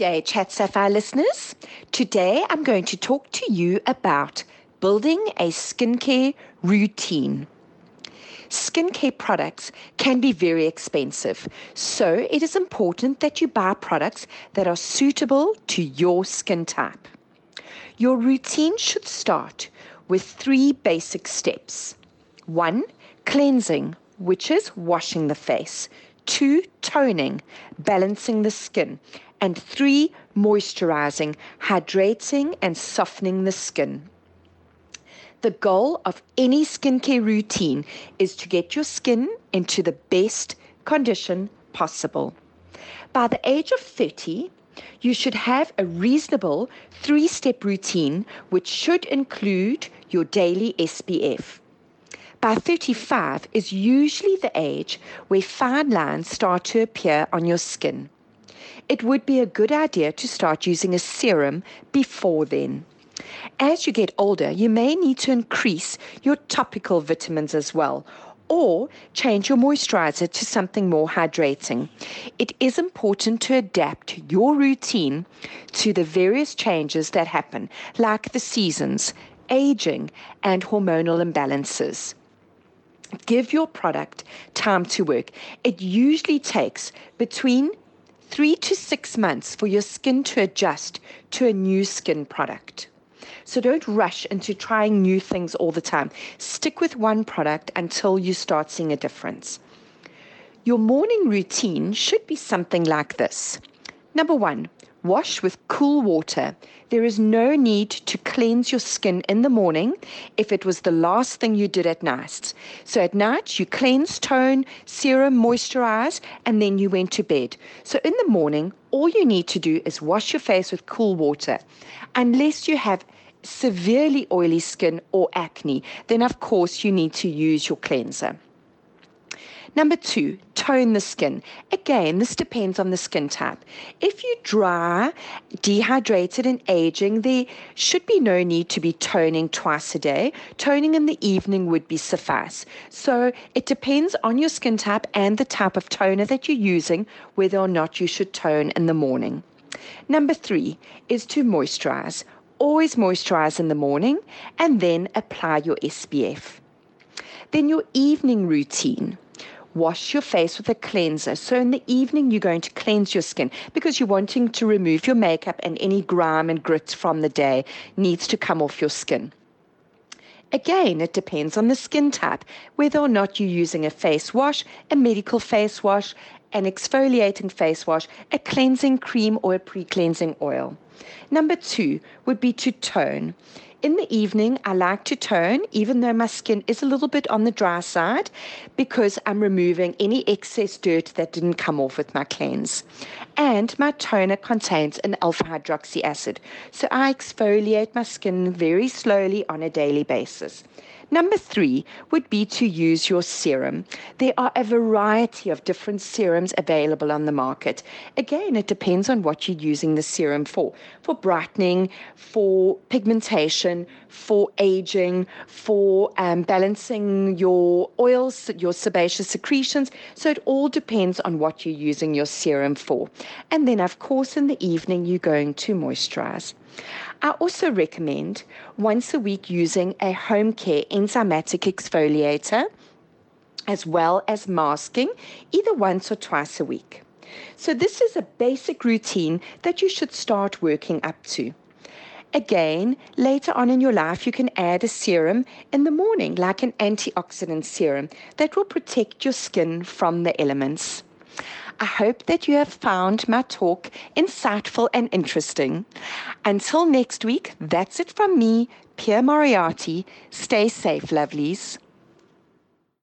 day, Chat Sapphire listeners. Today I'm going to talk to you about building a skincare routine. Skincare products can be very expensive, so it is important that you buy products that are suitable to your skin type. Your routine should start with three basic steps. One, cleansing, which is washing the face. Two, toning, balancing the skin and three, moisturizing, hydrating, and softening the skin. The goal of any skincare routine is to get your skin into the best condition possible. By the age of 30, you should have a reasonable three step routine, which should include your daily SPF. By 35 is usually the age where fine lines start to appear on your skin it would be a good idea to start using a serum before then. As you get older, you may need to increase your topical vitamins as well, or change your moisturizer to something more hydrating. It is important to adapt your routine to the various changes that happen, like the seasons, aging, and hormonal imbalances. Give your product time to work. It usually takes between three to six months for your skin to adjust to a new skin product. So don't rush into trying new things all the time. Stick with one product until you start seeing a difference. Your morning routine should be something like this. Number one, Wash with cool water. There is no need to cleanse your skin in the morning if it was the last thing you did at night. So at night, you cleanse, tone, serum, moisturize, and then you went to bed. So in the morning, all you need to do is wash your face with cool water. Unless you have severely oily skin or acne, then of course you need to use your cleanser. Number two, tone the skin. Again, this depends on the skin type. If you're dry, dehydrated, and aging, there should be no need to be toning twice a day. Toning in the evening would be suffice. So it depends on your skin type and the type of toner that you're using, whether or not you should tone in the morning. Number three is to moisturize. Always moisturize in the morning and then apply your SPF. Then your evening routine wash your face with a cleanser. So in the evening, you're going to cleanse your skin because you're wanting to remove your makeup and any grime and grit from the day needs to come off your skin. Again, it depends on the skin type, whether or not you're using a face wash, a medical face wash, an exfoliating face wash, a cleansing cream, or a pre cleansing oil. Number two would be to tone. In the evening, I like to tone, even though my skin is a little bit on the dry side, because I'm removing any excess dirt that didn't come off with my cleanse. And my toner contains an alpha hydroxy acid, so I exfoliate my skin very slowly on a daily basis. Number three would be to use your serum. There are a variety of different serums available on the market. Again, it depends on what you're using the serum for for brightening, for pigmentation, for aging, for um, balancing your oils, your sebaceous secretions. So it all depends on what you're using your serum for. And then, of course, in the evening, you're going to moisturize. I also recommend once a week using a home care enzymatic exfoliator as well as masking either once or twice a week. So, this is a basic routine that you should start working up to. Again, later on in your life, you can add a serum in the morning, like an antioxidant serum, that will protect your skin from the elements. I hope that you have found my talk insightful and interesting. Until next week, that's it from me, Pierre Moriarty. Stay safe, lovelies.